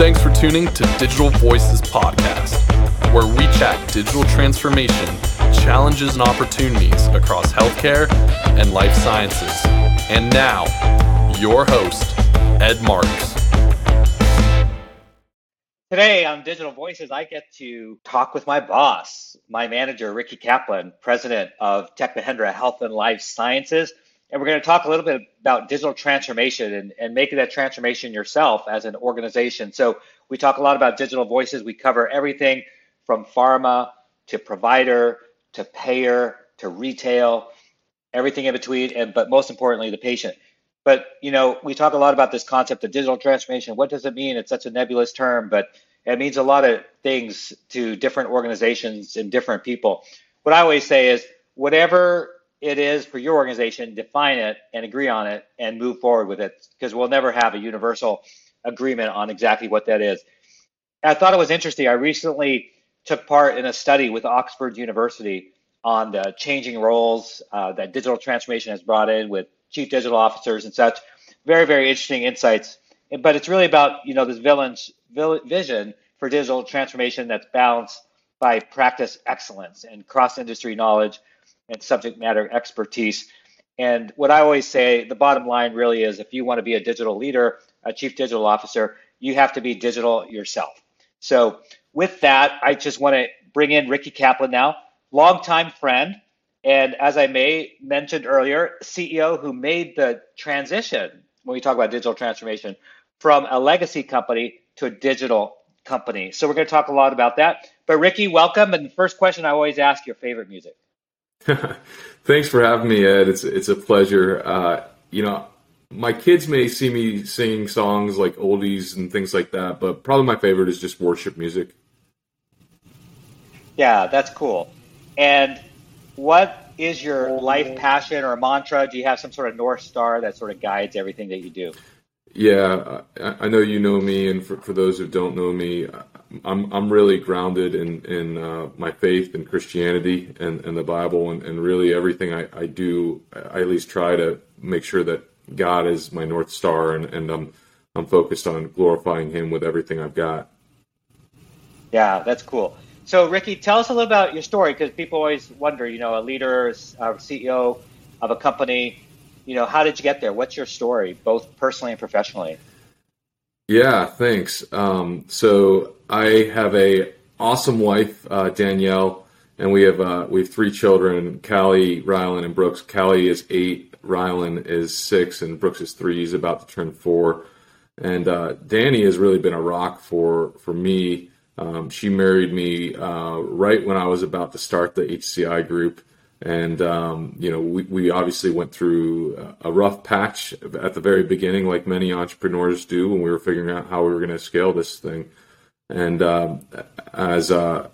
Thanks for tuning to Digital Voices Podcast, where we chat digital transformation, challenges, and opportunities across healthcare and life sciences. And now, your host, Ed Marx. Today on Digital Voices, I get to talk with my boss, my manager, Ricky Caplin, president of Tech Mahindra Health and Life Sciences. And we're going to talk a little bit about digital transformation and, and making that transformation yourself as an organization. So, we talk a lot about digital voices. We cover everything from pharma to provider to payer to retail, everything in between, and but most importantly, the patient. But you know, we talk a lot about this concept of digital transformation. What does it mean? It's such a nebulous term, but it means a lot of things to different organizations and different people. What I always say is, whatever it is for your organization, define it and agree on it and move forward with it because we'll never have a universal agreement on exactly what that is. I thought it was interesting. I recently took part in a study with Oxford University on the changing roles uh, that digital transformation has brought in with chief digital officers and such. Very, very interesting insights. But it's really about you know this villain's vision for digital transformation that's balanced by practice excellence and cross industry knowledge and subject matter expertise. And what I always say, the bottom line really is if you want to be a digital leader, a chief digital officer, you have to be digital yourself. So, with that, I just want to bring in Ricky Caplin now, longtime friend, and as I may mentioned earlier, CEO who made the transition when we talk about digital transformation from a legacy company to a digital company. So we're going to talk a lot about that. But Ricky, welcome. And the first question I always ask your favorite music. Thanks for having me, Ed. It's it's a pleasure. Uh, you know, my kids may see me singing songs like oldies and things like that, but probably my favorite is just worship music. Yeah, that's cool. And what is your life passion or mantra? Do you have some sort of north star that sort of guides everything that you do? Yeah, I know you know me, and for, for those who don't know me, I'm I'm really grounded in in uh, my faith and Christianity and, and the Bible, and, and really everything I, I do, I at least try to make sure that God is my north star, and, and I'm I'm focused on glorifying Him with everything I've got. Yeah, that's cool. So, Ricky, tell us a little about your story because people always wonder, you know, a leader, a CEO of a company, you know, how did you get there? What's your story, both personally and professionally? Yeah, thanks. Um, so I have a awesome wife, uh, Danielle, and we have uh, we have three children: Callie, Rylan, and Brooks. Callie is eight, Rylan is six, and Brooks is three. He's about to turn four. And uh, Danny has really been a rock for for me um, she married me uh, right when I was about to start the HCI group. And, um, you know, we, we obviously went through a rough patch at the very beginning, like many entrepreneurs do, when we were figuring out how we were going to scale this thing. And um, as uh,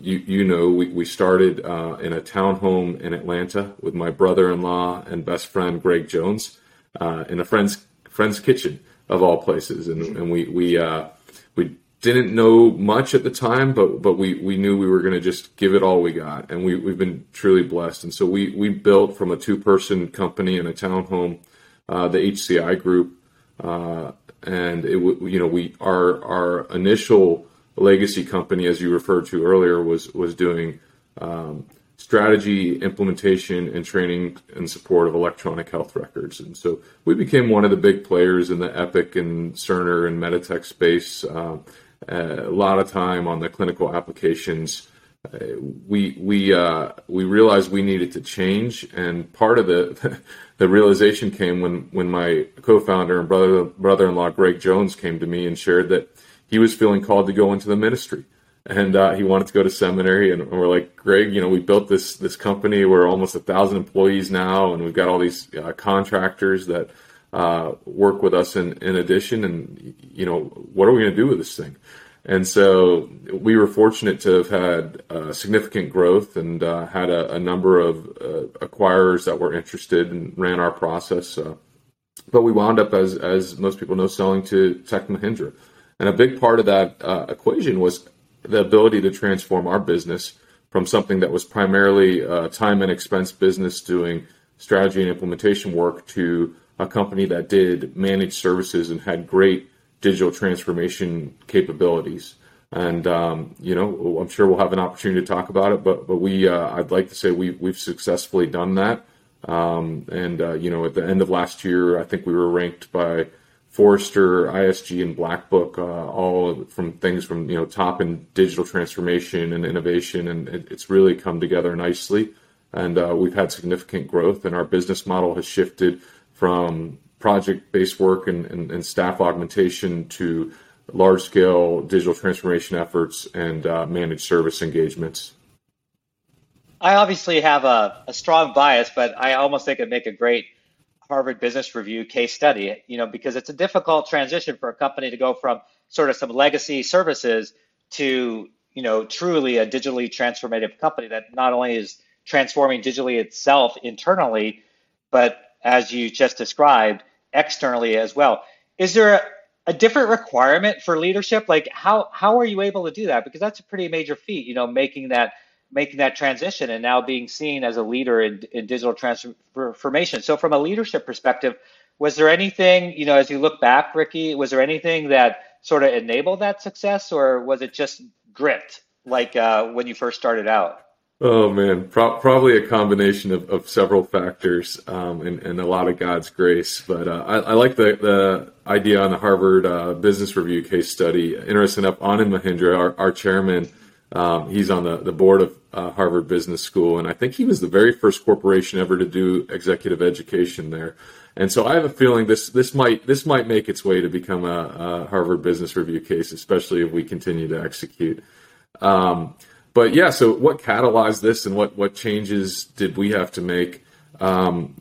you, you know, we, we started uh, in a townhome in Atlanta with my brother in law and best friend, Greg Jones, uh, in a friend's, friend's kitchen of all places. And, and we, we, uh, we didn't know much at the time, but but we, we knew we were going to just give it all we got, and we we've been truly blessed. And so we we built from a two person company in a townhome, uh, the HCI group, uh, and it you know we our our initial legacy company, as you referred to earlier, was was doing um, strategy, implementation, and training and support of electronic health records. And so we became one of the big players in the Epic and Cerner and Meditech space. Uh, a lot of time on the clinical applications. We we uh, we realized we needed to change, and part of the the realization came when when my co-founder and brother brother-in-law Greg Jones came to me and shared that he was feeling called to go into the ministry, and uh, he wanted to go to seminary. And we're like, Greg, you know, we built this this company. We're almost a thousand employees now, and we've got all these uh, contractors that uh, work with us in, in addition. And, you know, what are we going to do with this thing? And so we were fortunate to have had uh, significant growth and uh, had a, a, number of uh, acquirers that were interested and ran our process. Uh, but we wound up, as, as most people know, selling to Tech Mahindra. And a big part of that uh, equation was the ability to transform our business from something that was primarily a time and expense business doing strategy and implementation work to a company that did managed services and had great digital transformation capabilities. And um, you know, I'm sure we'll have an opportunity to talk about it. But but we, uh, I'd like to say we we've successfully done that. Um, and uh, you know, at the end of last year, I think we were ranked by Forrester, ISG, and Black Book, uh, all from things from you know top in digital transformation and innovation, and it, it's really come together nicely. And uh, we've had significant growth, and our business model has shifted from project-based work and, and, and staff augmentation to large-scale digital transformation efforts and uh, managed service engagements. I obviously have a, a strong bias, but I almost think it'd make a great Harvard Business Review case study, you know, because it's a difficult transition for a company to go from sort of some legacy services to, you know, truly a digitally transformative company that not only is transforming digitally itself internally, but as you just described, externally as well. Is there a, a different requirement for leadership? Like how how are you able to do that? Because that's a pretty major feat, you know, making that making that transition and now being seen as a leader in, in digital transformation. So from a leadership perspective, was there anything, you know, as you look back, Ricky, was there anything that sort of enabled that success or was it just grit like uh, when you first started out? Oh man, Pro- probably a combination of, of several factors um, and, and, a lot of God's grace. But uh, I, I, like the, the idea on the Harvard uh, Business Review case study. Interesting enough, Anand Mahindra, our, our chairman, um, he's on the, the board of uh, Harvard Business School, and I think he was the very first corporation ever to do executive education there. And so I have a feeling this this might this might make its way to become a, a Harvard Business Review case, especially if we continue to execute. Um, but yeah, so what catalyzed this, and what what changes did we have to make? Um,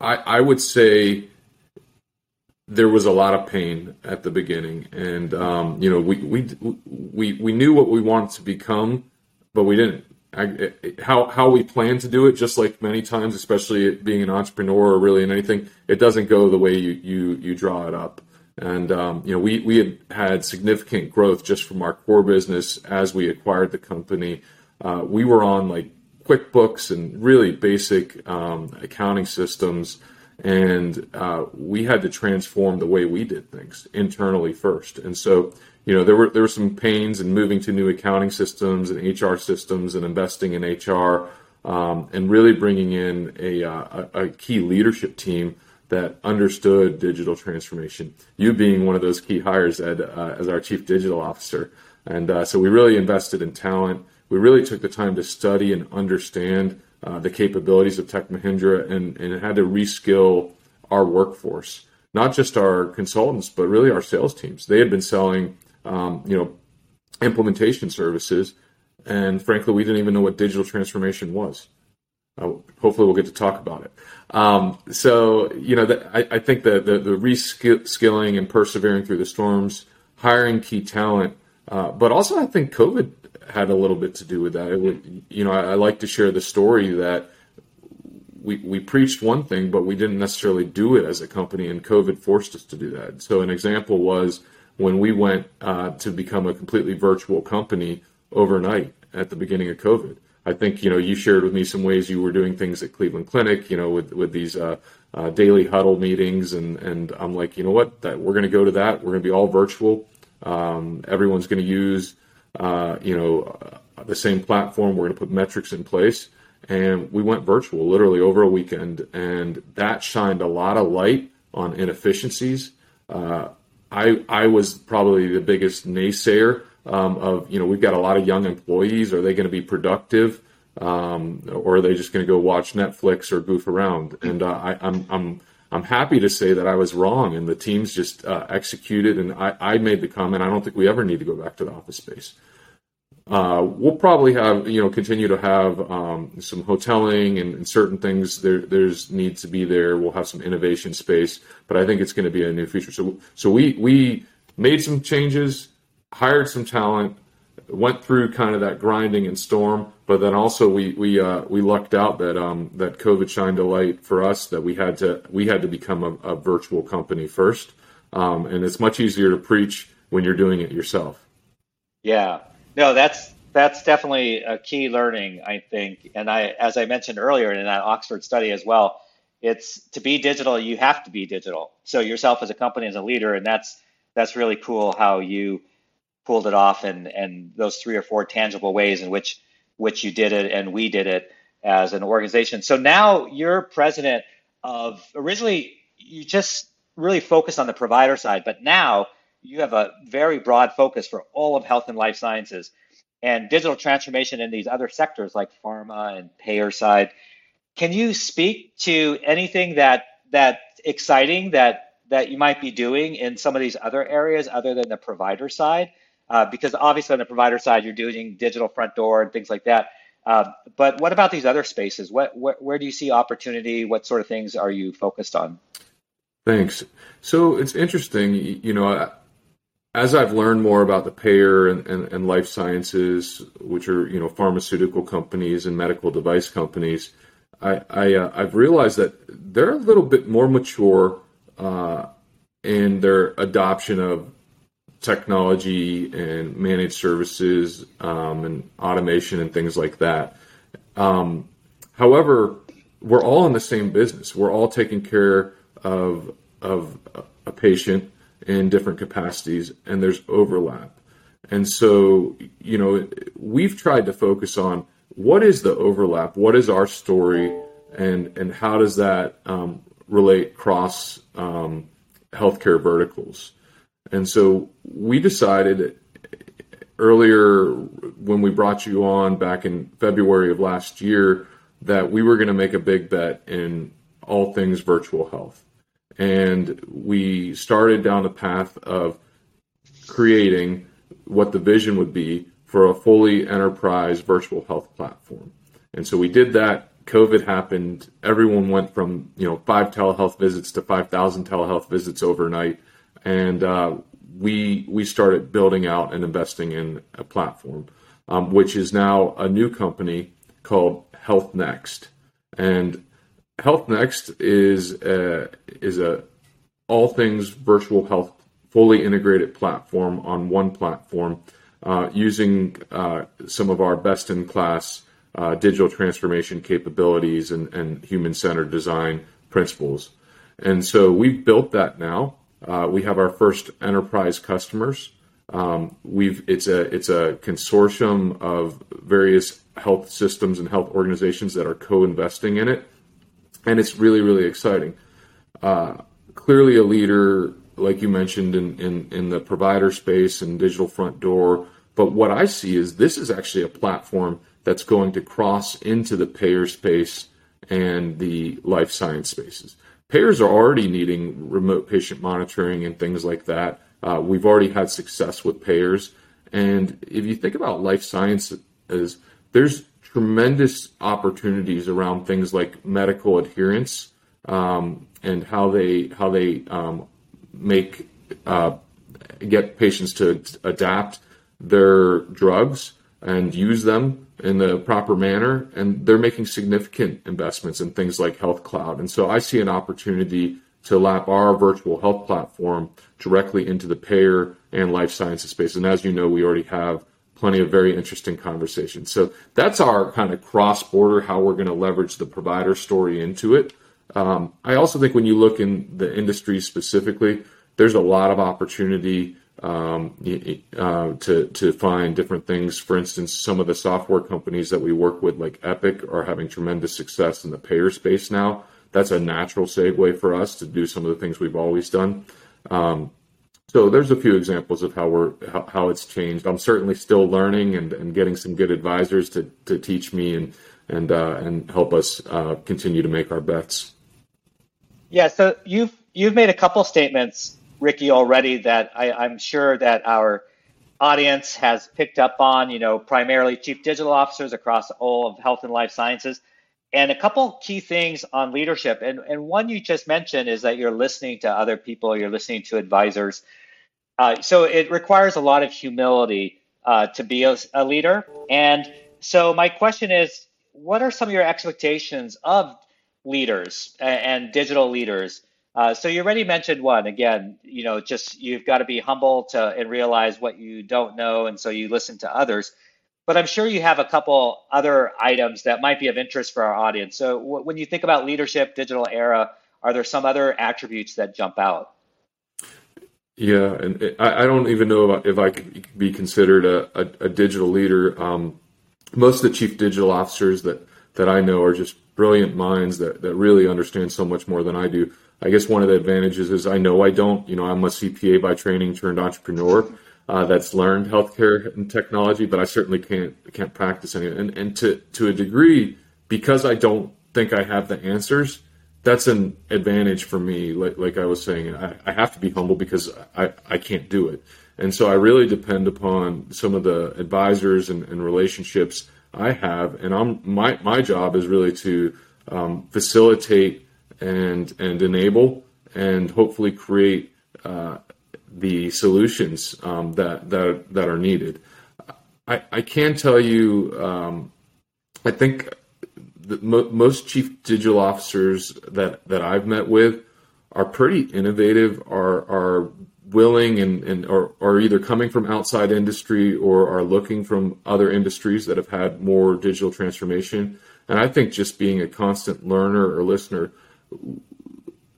I I would say there was a lot of pain at the beginning, and um, you know we we we we knew what we wanted to become, but we didn't. I, how how we plan to do it, just like many times, especially being an entrepreneur or really in anything, it doesn't go the way you you you draw it up. And um, you know we we had had significant growth just from our core business as we acquired the company. Uh, we were on like QuickBooks and really basic um, accounting systems and uh, we had to transform the way we did things internally first. And so, you know, there were there were some pains in moving to new accounting systems and HR systems and investing in HR, um, and really bringing in a, uh, a, a key leadership team that understood digital transformation. You being one of those key hires, Ed, uh, as our chief digital officer, and uh, so we really invested in talent. We really took the time to study and understand uh, the capabilities of Tech Mahindra and, and had to reskill our workforce, not just our consultants, but really our sales teams. They had been selling, um, you know, implementation services, and frankly, we didn't even know what digital transformation was. Hopefully, we'll get to talk about it. Um, so, you know, the, I, I, think the, the, the reskilling and persevering through the storms, hiring key talent, uh, but also I think COVID had a little bit to do with that. Would, you know, I, I, like to share the story that we we preached one thing, but we didn't necessarily do it as a company, and COVID forced us to do that. So an example was when we went uh, to become a completely virtual company overnight at the beginning of COVID. I think you know you shared with me some ways you were doing things at Cleveland Clinic, you know, with with these uh, uh, daily huddle meetings, and and I'm like, you know what, that we're going to go to that. We're going to be all virtual. Um, everyone's going to use uh, you know, the same platform. We're going to put metrics in place. And we went virtual literally over a weekend, and that shined a lot of light on inefficiencies. Uh, I, I was probably the biggest naysayer um, of, you know, we've got a lot of young employees. Are they going to be productive? Um, or are they just going to go watch Netflix or goof around? And uh, I, I'm, I'm, I'm happy to say that I was wrong, and the teams just uh, executed. And I, I made the comment: I don't think we ever need to go back to the office space. Uh, we'll probably have you know continue to have um, some hoteling and, and, certain things there there's needs to be there. We'll have some innovation space, but I think it's going to be a new feature So so we we made some changes, hired some talent, went through kind of that grinding and storm, but then also we we uh, we lucked out that um, that COVID shined a light for us that we had to we had to become a, a virtual company first, um, and it's much easier to preach when you're doing it yourself. Yeah, no, that's that's definitely a key learning, I think. And I, as I mentioned earlier in that Oxford study as well, it's to be digital, you have to be digital. So yourself as a company, as a leader, and that's that's really cool how you pulled it off and and those three or four tangible ways in which which you did it and we did it as an organization. So now you're president of originally you just really focused on the provider side, but now you have a very broad focus for all of health and life sciences and digital transformation in these other sectors like pharma and payer side. Can you speak to anything that that exciting that that you might be doing in some of these other areas other than the provider side? Uh, because obviously on the provider side, you're doing digital front door and things like that. Uh, but what about these other spaces? What, where, do you see opportunity? What sort of things are you focused on? Thanks. So it's interesting, you know, as I've learned more about the payer and, and, and, life sciences, which are you know pharmaceutical companies and medical device companies, I, I uh, I've realized that they're a little bit more mature uh, in their adoption of technology and managed services um, and automation and things like that. Um, however, we're all in the same business. We're all taking care of of a patient in different capacities, and there's overlap. And so, you know, we've tried to focus on what is the overlap, what is our story, and and how does that um, relate cross um, healthcare verticals. And so we decided earlier when we brought you on back in February of last year that we were going to make a big bet in all things virtual health. And we started down the path of creating what the vision would be for a fully enterprise virtual health platform. And so we did that COVID happened, everyone went from you know five telehealth visits to five thousand telehealth visits overnight, and uh, we we started building out and investing in a platform, um, which is now a new company called Health Next, and Health Next is a, is a all things virtual health fully integrated platform on one platform uh, using uh, some of our best in class uh, digital transformation capabilities and, and human centered design principles. And so we've built that now. Uh, we have our first enterprise customers. Um, we've it's a it's a consortium of various health systems and health organizations that are co-investing in it, and it's really really exciting. Uh, clearly, a leader like you mentioned in, in in the provider space and digital front door. But what I see is this is actually a platform that's going to cross into the payer space and the life science spaces. Payers are already needing remote patient monitoring and things like that. Uh, we've already had success with payers. And if you think about life sciences, there's tremendous opportunities around things like medical adherence um, and how they how they um, make uh, get patients to adapt their drugs and use them in the proper manner, and they're making significant investments in things like Health Cloud. And so I see an opportunity to lap our virtual health platform directly into the payer and life sciences space. And as you know, we already have plenty of very interesting conversations. So that's our kind of cross border, how we're going to leverage the provider story into it. Um, I also think when you look in the industry specifically, there's a lot of opportunity um, uh, to to find different things. For instance, some of the software companies that we work with, like Epic, are having tremendous success in the payer space now. That's a natural segue for us to do some of the things we've always done. Um, so there's a few examples of how we're how, how, it's changed. I'm certainly still learning and, and getting some good advisors to, to teach me and and uh, and help us uh, continue to make our bets. Yeah. So you've you've made a couple statements Ricky already that I, I'm sure that our audience has picked up on, you know, primarily chief digital officers across all of health and life sciences. And a couple key things on leadership. And, and one you just mentioned is that you're listening to other people, you're listening to advisors. Uh, so it requires a lot of humility uh, to be a, a leader. And so my question is, what are some of your expectations of leaders and, and digital leaders uh, so you already mentioned one again. You know, just you've got to be humble to and realize what you don't know, and so you listen to others. but I'm sure you have a couple other items that might be of interest for our audience. So when you think about leadership, digital era, are there some other attributes that jump out? Yeah, and I, don't even know if I could be considered a, a, a digital leader. Um, most of the chief digital officers that, that I know are just brilliant minds that, that really understand so much more than I do. I guess one of the advantages is I know I don't. You know, I'm a CPA by training turned entrepreneur uh, that's learned healthcare and technology, but I certainly can't can't practice any. And and to to a degree, because I don't think I have the answers, that's an advantage for me. Like, like I was saying, I, I have to be humble because I, I can't do it. And so I really depend upon some of the advisors and, and relationships I have. And I'm, my, my job is really to um, facilitate and, and enable and hopefully create uh, the solutions um, that, that, that are needed. I, I can tell you, um, I think the, mo- most chief digital officers that, that I've met with are pretty innovative, are are willing and, and are, are either coming from outside industry or are looking from other industries that have had more digital transformation. And I think just being a constant learner or listener,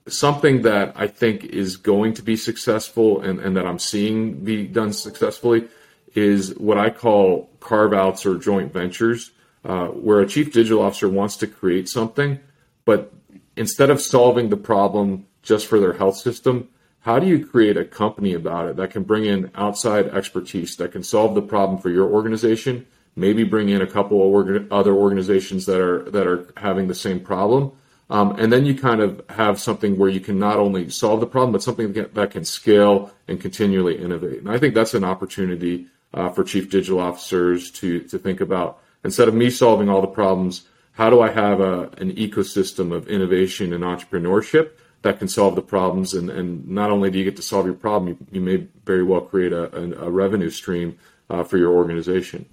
something that I think is going to be successful and, and that I'm seeing be done successfully is what I call carve outs or joint ventures uh, where a chief digital officer wants to create something, but instead of solving the problem just for their health system, how do you create a company about it that can bring in outside expertise that can solve the problem for your organization? Maybe bring in a couple of orga- other organizations that are that are having the same problem, um, and then you kind of have something where you can not only solve the problem, but something that can, scale and continually innovate. And I think that's an opportunity uh, for chief digital officers to to think about instead of me solving all the problems, how do I have a, an ecosystem of innovation and entrepreneurship that can solve the problems? And, and not only do you get to solve your problem, you, you may very well create a, a, a revenue stream uh, for your organization.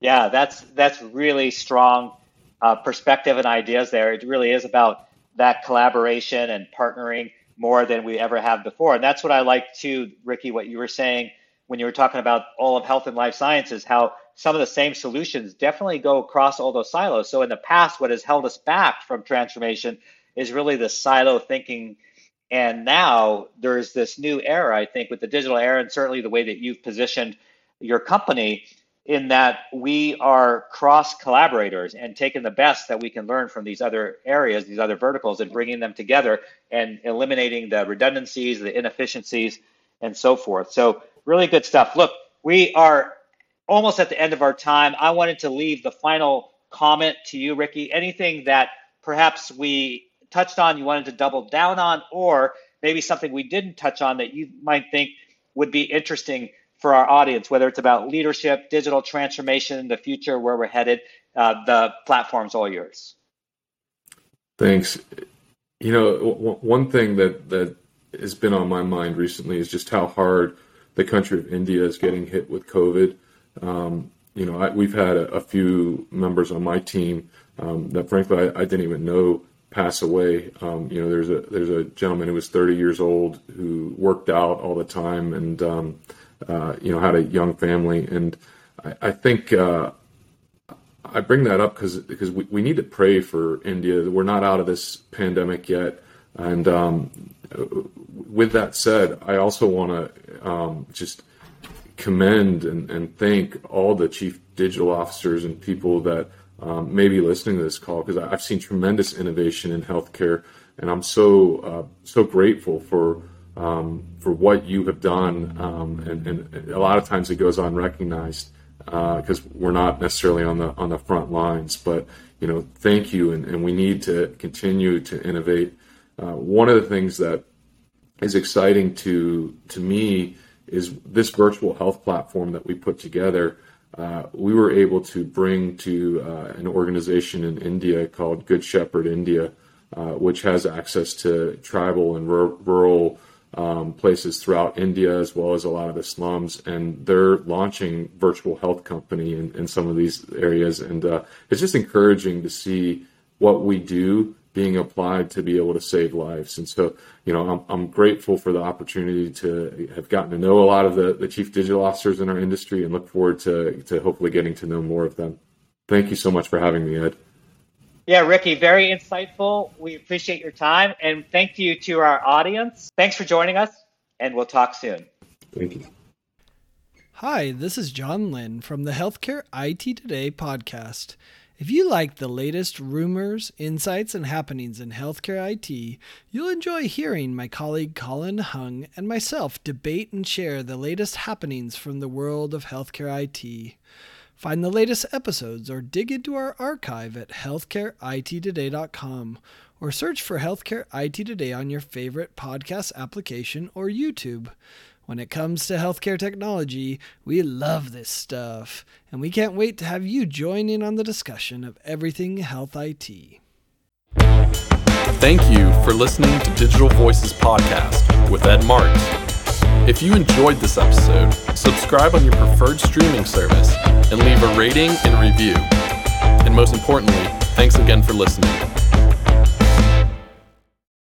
Yeah, that's that's really strong uh, perspective and ideas there. It really is about that collaboration and partnering more than we ever have before. And that's what I like too, Ricky, what you were saying when you were talking about all of health and life sciences, how some of the same solutions definitely go across all those silos. So in the past, what has held us back from transformation is really the silo thinking. And now there's this new era, I think, with the digital era, and certainly the way that you've positioned your company in that we are cross collaborators and taking the best that we can learn from these other areas, these other verticals, and bringing them together and eliminating the redundancies, the inefficiencies, and so forth. So, really good stuff. Look, we are almost at the end of our time. I wanted to leave the final comment to you, Ricky. Anything that perhaps we touched on, you wanted to double down on, or maybe something we didn't touch on that you might think would be interesting for our audience, whether it's about leadership, digital transformation, the future, where we're headed. Uh, the platform's all yours. Thanks. You know, w- one thing that that has been on my mind recently is just how hard the country of India is getting hit with COVID. Um, you know, I, we've had a, a, few members on my team um, that, frankly, I, I, didn't even know pass away. Um, you know, there's a there's a gentleman who was 30 years old who worked out all the time and um, uh, you know had a young family, and I, I think. Uh, I bring that up because because we, we need to pray for India. We're not out of this pandemic yet, and um, with that said, I also want to um, just commend and, and, thank all the chief digital officers and people that um, may be listening to this call because I've seen tremendous innovation in healthcare, and I'm so uh, so grateful for um, for what you have done. Um, and, and, a lot of times it goes unrecognized because uh, we're not necessarily on the on the front lines. But you know, thank you, and, and we need to continue to innovate. Uh, one of the things that is exciting to to me is this virtual health platform that we put together. Uh, we were able to bring to uh, an organization in India called Good Shepherd India, uh, which has access to tribal and rural um, places throughout India, as well as a lot of the slums. And they're launching virtual health company in, in some of these areas. And uh, it's just encouraging to see what we do being applied to be able to save lives. And so, you know, I'm, I'm grateful for the opportunity to have gotten to know a lot of the, the chief digital officers in our industry and look forward to, to hopefully getting to know more of them. Thank you so much for having me, Ed. Yeah, Ricky, very insightful. We appreciate your time and thank you to our audience. Thanks for joining us, and we'll talk soon. Thank you. Hi, this is John Lynn from the Healthcare IT Today podcast. If you like the latest rumors, insights, and happenings in healthcare IT, you'll enjoy hearing my colleague Colin Hung and myself debate and share the latest happenings from the world of healthcare IT. Find the latest episodes or dig into our archive at healthcareittoday.com or search for Healthcare IT Today on your favorite podcast application or YouTube. When it comes to healthcare technology, we love this stuff, and we can't wait to have you join in on the discussion of everything health IT. Thank you for listening to Digital Voices Podcast with Ed Marx. If you enjoyed this episode, subscribe on your preferred streaming service and leave a rating and review. And most importantly, thanks again for listening.